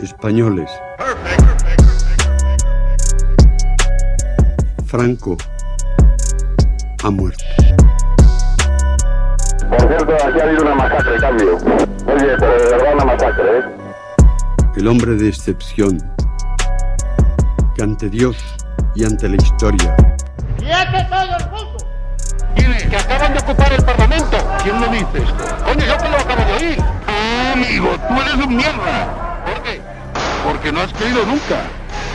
españoles. Franco ha muerto. Por cierto, aquí ha habido una masacre, cambio. Oye, pero de verdad una masacre, ¿eh? El hombre de excepción, que ante Dios y ante la historia ¡Quiete todo el mundo! Que acaban de ocupar el Parlamento. ¿Quién lo dice esto? Creído nunca.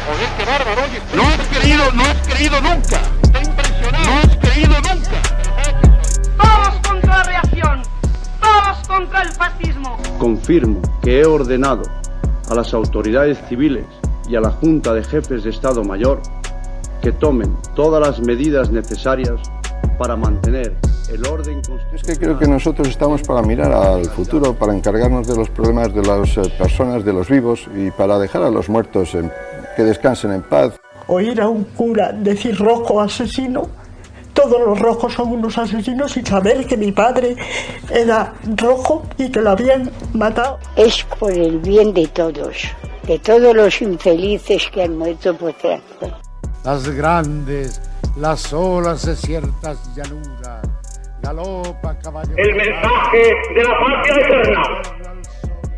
Joder, qué bárbaro, oye. No has creído, no has creído nunca. Está impresionado. No has creído nunca. ¡Todos contra la reacción! ¡Todos contra el fascismo! Confirmo que he ordenado a las autoridades civiles y a la Junta de Jefes de Estado Mayor que tomen todas las medidas necesarias para mantener el orden constitucional. Es que creo que nosotros estamos para mirar al futuro, para encargarnos de los problemas de las eh, personas, de los vivos y para dejar a los muertos en- que descansen en paz. oír a un cura decir rojo asesino, todos los rojos son unos asesinos y saber que mi padre era rojo y que lo habían matado. es por el bien de todos, de todos los infelices que han muerto por tráfico. Las grandes, las olas de ciertas llanuras, galopa caballo. El mensaje de la patria eterna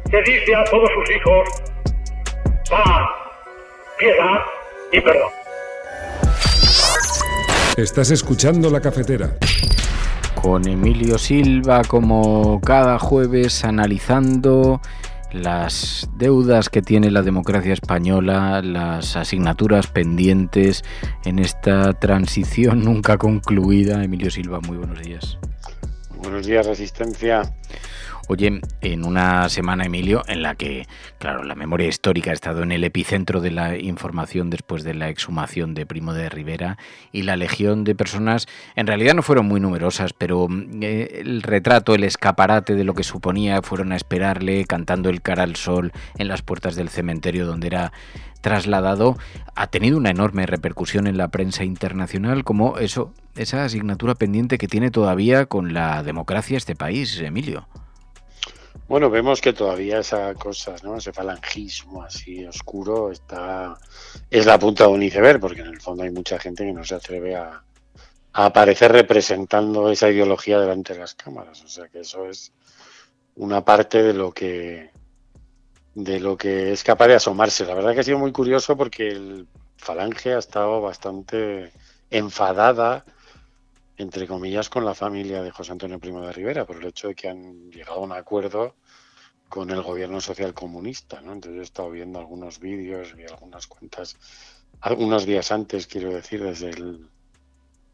que dice a todos sus hijos paz, piedad y perdón. Estás escuchando la cafetera. con Emilio Silva como cada jueves analizando las deudas que tiene la democracia española, las asignaturas pendientes en esta transición nunca concluida. Emilio Silva, muy buenos días. Buenos días, Resistencia. Oye, en una semana, Emilio, en la que, claro, la memoria histórica ha estado en el epicentro de la información después de la exhumación de Primo de Rivera y la legión de personas, en realidad no fueron muy numerosas, pero eh, el retrato, el escaparate de lo que suponía, fueron a esperarle cantando el cara al sol en las puertas del cementerio donde era trasladado, ha tenido una enorme repercusión en la prensa internacional como eso, esa asignatura pendiente que tiene todavía con la democracia este país, Emilio. Bueno, vemos que todavía esa cosa, ¿no? Ese falangismo así oscuro está es la punta de un iceberg, porque en el fondo hay mucha gente que no se atreve a, aparecer representando esa ideología delante de las cámaras. O sea que eso es una parte de lo que de lo que es capaz de asomarse. La verdad que ha sido muy curioso porque el Falange ha estado bastante enfadada entre comillas, con la familia de José Antonio Primo de Rivera, por el hecho de que han llegado a un acuerdo con el gobierno social comunista, ¿no? Entonces he estado viendo algunos vídeos y algunas cuentas, algunos días antes, quiero decir, desde el,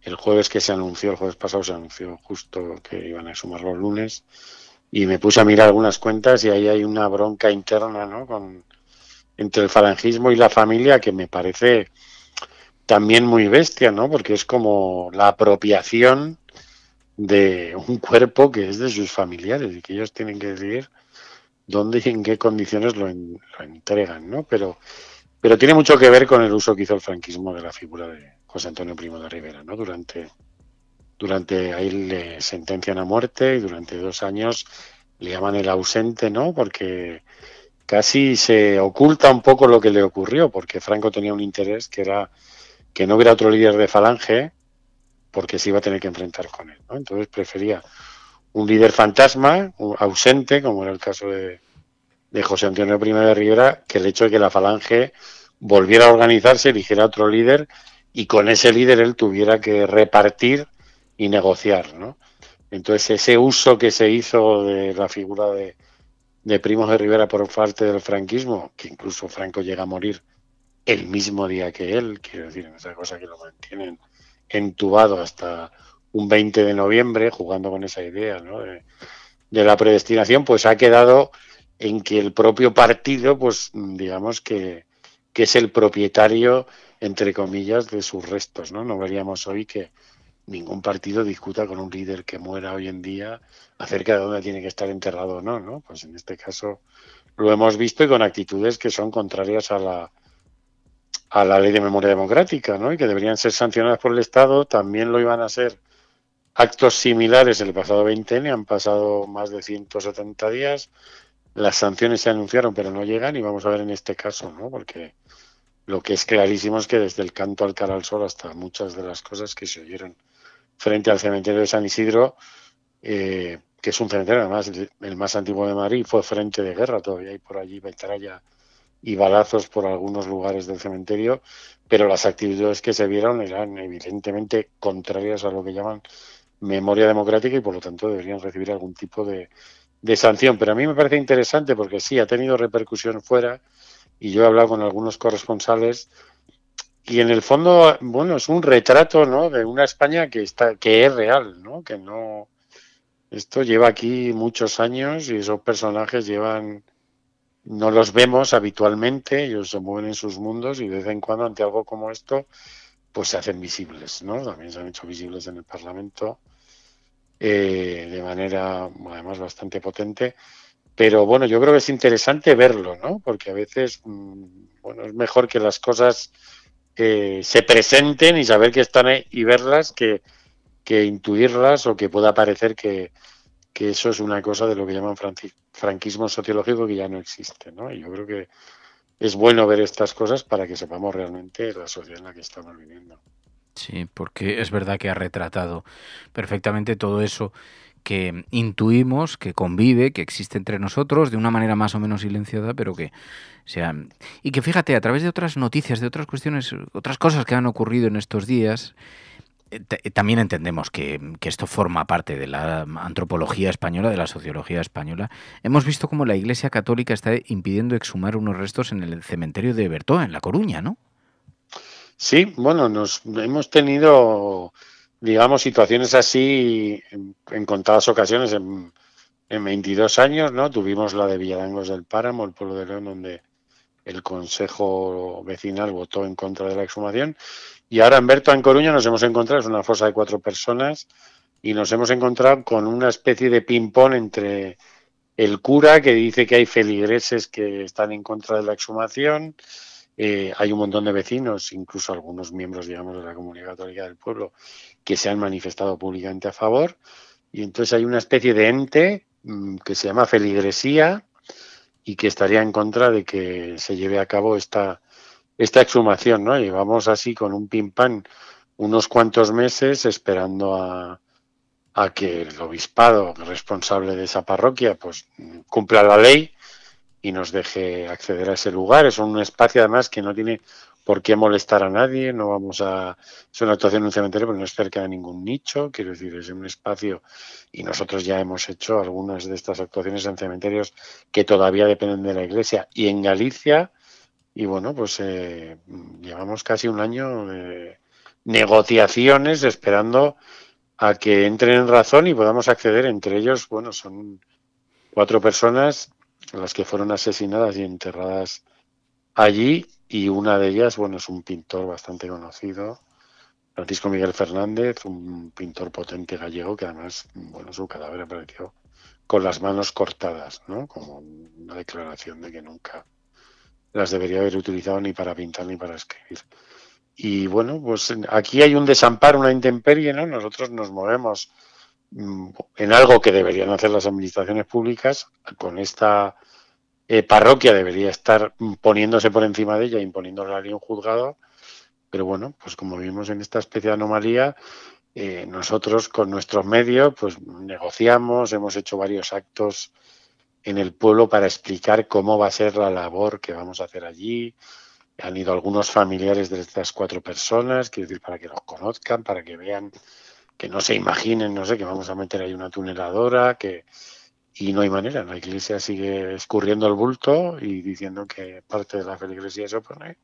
el jueves que se anunció, el jueves pasado se anunció justo que iban a sumar los lunes, y me puse a mirar algunas cuentas y ahí hay una bronca interna, ¿no? Con, entre el falangismo y la familia que me parece también muy bestia, ¿no? Porque es como la apropiación de un cuerpo que es de sus familiares y que ellos tienen que decidir dónde y en qué condiciones lo, en- lo entregan, ¿no? Pero, pero tiene mucho que ver con el uso que hizo el franquismo de la figura de José Antonio Primo de Rivera, ¿no? Durante, durante ahí le sentencian a muerte y durante dos años le llaman el ausente, ¿no? Porque casi se oculta un poco lo que le ocurrió, porque Franco tenía un interés que era que no hubiera otro líder de Falange porque se iba a tener que enfrentar con él. ¿no? Entonces prefería un líder fantasma, ausente, como era el caso de, de José Antonio I de Rivera, que el hecho de que la Falange volviera a organizarse, eligiera otro líder y con ese líder él tuviera que repartir y negociar. ¿no? Entonces ese uso que se hizo de la figura de, de Primos de Rivera por parte del franquismo, que incluso Franco llega a morir el mismo día que él, quiero decir, esa cosa que lo mantienen entubado hasta un 20 de noviembre, jugando con esa idea ¿no? de, de la predestinación, pues ha quedado en que el propio partido, pues digamos que, que es el propietario, entre comillas, de sus restos. ¿no? no veríamos hoy que ningún partido discuta con un líder que muera hoy en día acerca de dónde tiene que estar enterrado o no, ¿no? Pues en este caso lo hemos visto y con actitudes que son contrarias a la, a la ley de memoria democrática, ¿no? Y que deberían ser sancionadas por el Estado, también lo iban a ser actos similares el pasado 20 han pasado más de 170 días, las sanciones se anunciaron pero no llegan y vamos a ver en este caso, ¿no? Porque lo que es clarísimo es que desde el canto al cara al sol hasta muchas de las cosas que se oyeron frente al cementerio de San Isidro, eh, que es un cementerio además el más antiguo de Madrid, fue frente de guerra, todavía hay por allí metralla y balazos por algunos lugares del cementerio, pero las actitudes que se vieron eran evidentemente contrarias a lo que llaman memoria democrática y por lo tanto deberían recibir algún tipo de, de sanción. Pero a mí me parece interesante porque sí, ha tenido repercusión fuera y yo he hablado con algunos corresponsales y en el fondo, bueno, es un retrato, ¿no? De una España que está, que es real, ¿no? Que no, esto lleva aquí muchos años y esos personajes llevan no los vemos habitualmente, ellos se mueven en sus mundos y de vez en cuando ante algo como esto, pues se hacen visibles, ¿no? También se han hecho visibles en el Parlamento eh, de manera además bastante potente. Pero bueno, yo creo que es interesante verlo, ¿no? Porque a veces, mm, bueno, es mejor que las cosas eh, se presenten y saber que están ahí y verlas que, que intuirlas o que pueda parecer que, que eso es una cosa de lo que llaman franquismo sociológico que ya no existe, ¿no? Y yo creo que es bueno ver estas cosas para que sepamos realmente la sociedad en la que estamos viviendo. Sí, porque es verdad que ha retratado perfectamente todo eso que intuimos, que convive, que existe entre nosotros de una manera más o menos silenciada, pero que sea y que fíjate a través de otras noticias, de otras cuestiones, otras cosas que han ocurrido en estos días, también entendemos que, esto forma parte de la antropología española, de la sociología española. Hemos visto cómo la Iglesia Católica está impidiendo exhumar unos restos en el cementerio de Bertó, en La Coruña, ¿no? Sí, bueno, nos hemos tenido, digamos, situaciones así en, contadas ocasiones en, en, 22 años, ¿no? Tuvimos la de Villadangos del Páramo, el pueblo de León, donde el Consejo Vecinal votó en contra de la exhumación. Y ahora en Berto, en Coruña, nos hemos encontrado, es una fosa de cuatro personas, y nos hemos encontrado con una especie de ping-pong entre el cura, que dice que hay feligreses que están en contra de la exhumación, eh, hay un montón de vecinos, incluso algunos miembros, digamos, de la comunidad católica del pueblo, que se han manifestado públicamente a favor, y entonces hay una especie de ente mm, que se llama feligresía y que estaría en contra de que se lleve a cabo esta esta exhumación, ¿no? Llevamos así con un pim pam unos cuantos meses esperando a, a que el obispado responsable de esa parroquia pues cumpla la ley y nos deje acceder a ese lugar. Es un espacio además que no tiene por qué molestar a nadie, no vamos a... Es una actuación en un cementerio, pero no es cerca de ningún nicho, quiero decir, es un espacio y nosotros ya hemos hecho algunas de estas actuaciones en cementerios que todavía dependen de la iglesia y en Galicia y bueno, pues eh, llevamos casi un año de negociaciones esperando a que entren en razón y podamos acceder. Entre ellos, bueno, son cuatro personas las que fueron asesinadas y enterradas allí y una de ellas, bueno, es un pintor bastante conocido, Francisco Miguel Fernández, un pintor potente gallego que además, bueno, su cadáver apareció con las manos cortadas, ¿no? Como una declaración de que nunca las debería haber utilizado ni para pintar ni para escribir. Y bueno, pues aquí hay un desamparo, una intemperie, ¿no? Nosotros nos movemos mm, en algo que deberían hacer las administraciones públicas, con esta eh, parroquia debería estar poniéndose por encima de ella, imponiéndole a un juzgado, pero bueno, pues como vimos en esta especie de anomalía, eh, nosotros con nuestros medios pues negociamos, hemos hecho varios actos en el pueblo para explicar cómo va a ser la labor que vamos a hacer allí. Han ido algunos familiares de estas cuatro personas, quiero decir, para que los conozcan, para que vean, que no se imaginen, no sé, que vamos a meter ahí una tuneladora, que y no hay manera, la iglesia sigue escurriendo el bulto y diciendo que parte de la feligresía se opone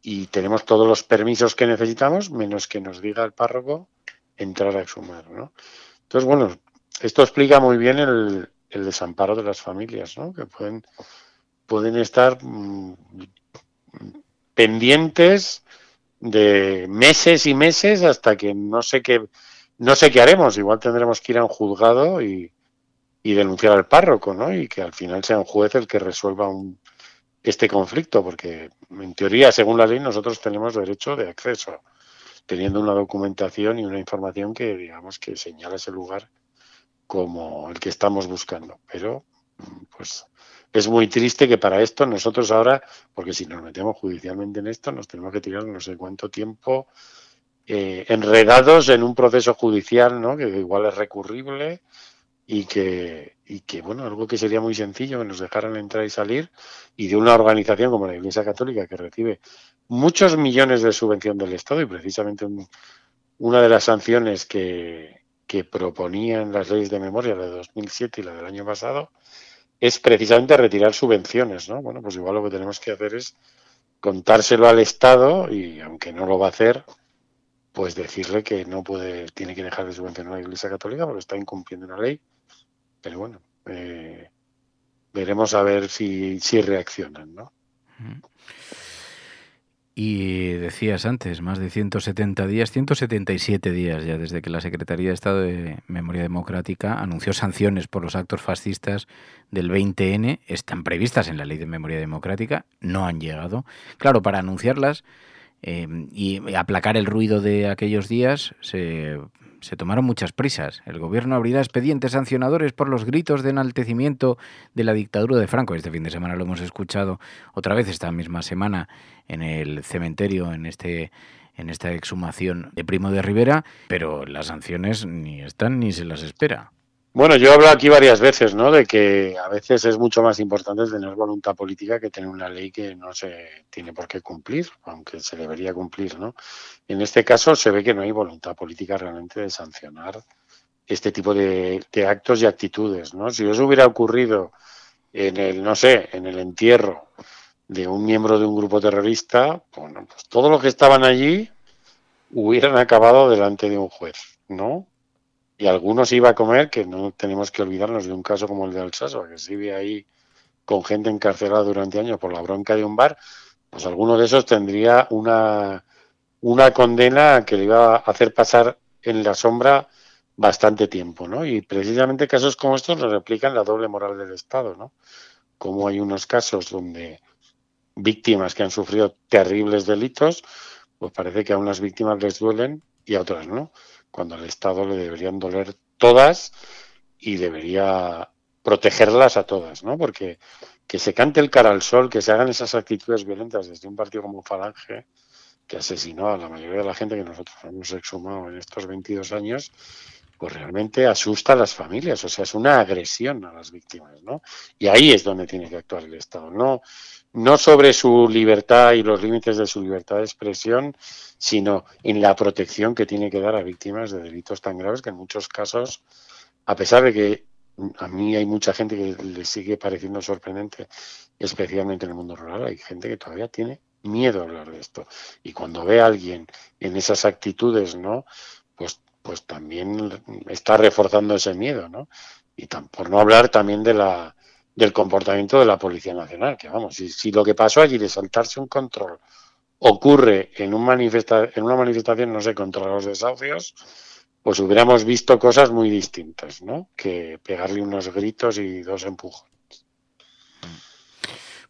y tenemos todos los permisos que necesitamos, menos que nos diga el párroco entrar a exhumar, ¿no? Entonces, bueno, esto explica muy bien el, el desamparo de las familias, ¿no? que pueden, pueden estar mm, pendientes de meses y meses hasta que no sé qué no sé qué haremos igual tendremos que ir a un juzgado y, y denunciar al párroco no y que al final sea un juez el que resuelva un, este conflicto porque en teoría según la ley nosotros tenemos derecho de acceso teniendo una documentación y una información que digamos que señala ese lugar como el que estamos buscando. Pero, pues, es muy triste que para esto nosotros ahora, porque si nos metemos judicialmente en esto, nos tenemos que tirar no sé cuánto tiempo eh, enredados en un proceso judicial, ¿no? Que igual es recurrible y que, y que, bueno, algo que sería muy sencillo, que nos dejaran entrar y salir, y de una organización como la Iglesia Católica que recibe muchos millones de subvención del Estado y precisamente una de las sanciones que, que proponían las leyes de memoria, la de 2007 y la del año pasado, es precisamente retirar subvenciones, ¿no? Bueno, pues igual lo que tenemos que hacer es contárselo al Estado y aunque no lo va a hacer, pues decirle que no puede, tiene que dejar de subvencionar a la Iglesia Católica porque está incumpliendo una ley. Pero bueno, eh, veremos a ver si, si reaccionan, ¿no? Y decías antes, más de 170 días, 177 días ya desde que la Secretaría de Estado de Memoria Democrática anunció sanciones por los actos fascistas del 20N, están previstas en la Ley de Memoria Democrática, no han llegado. Claro, para anunciarlas eh, y aplacar el ruido de aquellos días se se tomaron muchas prisas. El gobierno abrirá expedientes sancionadores por los gritos de enaltecimiento de la dictadura de Franco. Este fin de semana lo hemos escuchado otra vez esta misma semana en el cementerio, en este en esta exhumación de Primo de Rivera, pero las sanciones ni están ni se las espera. Bueno, yo he hablado aquí varias veces, ¿no? De que a veces es mucho más importante tener voluntad política que tener una ley que no se tiene por qué cumplir, aunque se debería cumplir, ¿no? En este caso se ve que no hay voluntad política realmente de sancionar este tipo de, actos y actitudes, ¿no? Si eso hubiera ocurrido en el, no sé, en el entierro de un miembro de un grupo terrorista, bueno, pues todos los que estaban allí hubieran acabado delante de un juez, ¿no? Y algunos iba a comer, que no tenemos que olvidarnos de un caso como el de Alsasua, que vive ahí con gente encarcelada durante años por la bronca de un bar, pues alguno de esos tendría una, una condena que le iba a hacer pasar en la sombra bastante tiempo, ¿no? Y precisamente casos como estos nos replican la doble moral del Estado, ¿no? Como hay unos casos donde víctimas que han sufrido terribles delitos, pues parece que a unas víctimas les duelen y a otras no cuando al Estado le deberían doler todas y debería protegerlas a todas, ¿no? Porque que se cante el cara al sol, que se hagan esas actitudes violentas desde un partido como Falange, que asesinó a la mayoría de la gente que nosotros hemos exhumado en estos 22 años, pues realmente asusta a las familias, o sea, es una agresión a las víctimas, ¿no? Y ahí es donde tiene que actuar el Estado, no, no sobre su libertad y los límites de su libertad de expresión, sino en la protección que tiene que dar a víctimas de delitos tan graves que en muchos casos, a pesar de que a mí hay mucha gente que le sigue pareciendo sorprendente, especialmente en el mundo rural, hay gente que todavía tiene miedo a hablar de esto. Y cuando ve a alguien en esas actitudes, ¿no? Pues, pues también está reforzando ese miedo, ¿no? Y por no hablar también de la, del comportamiento de la Policía Nacional, que vamos, si, si lo que pasó allí de saltarse un control ocurre en, un manifesta en una manifestación, no sé, contra los desahucios, pues hubiéramos visto cosas muy distintas, ¿no? Que pegarle unos gritos y dos empujones.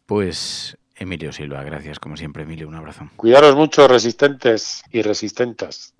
Pues Emilio Silva, gracias como siempre, Emilio, un abrazo. Cuidaros mucho, resistentes y resistentas.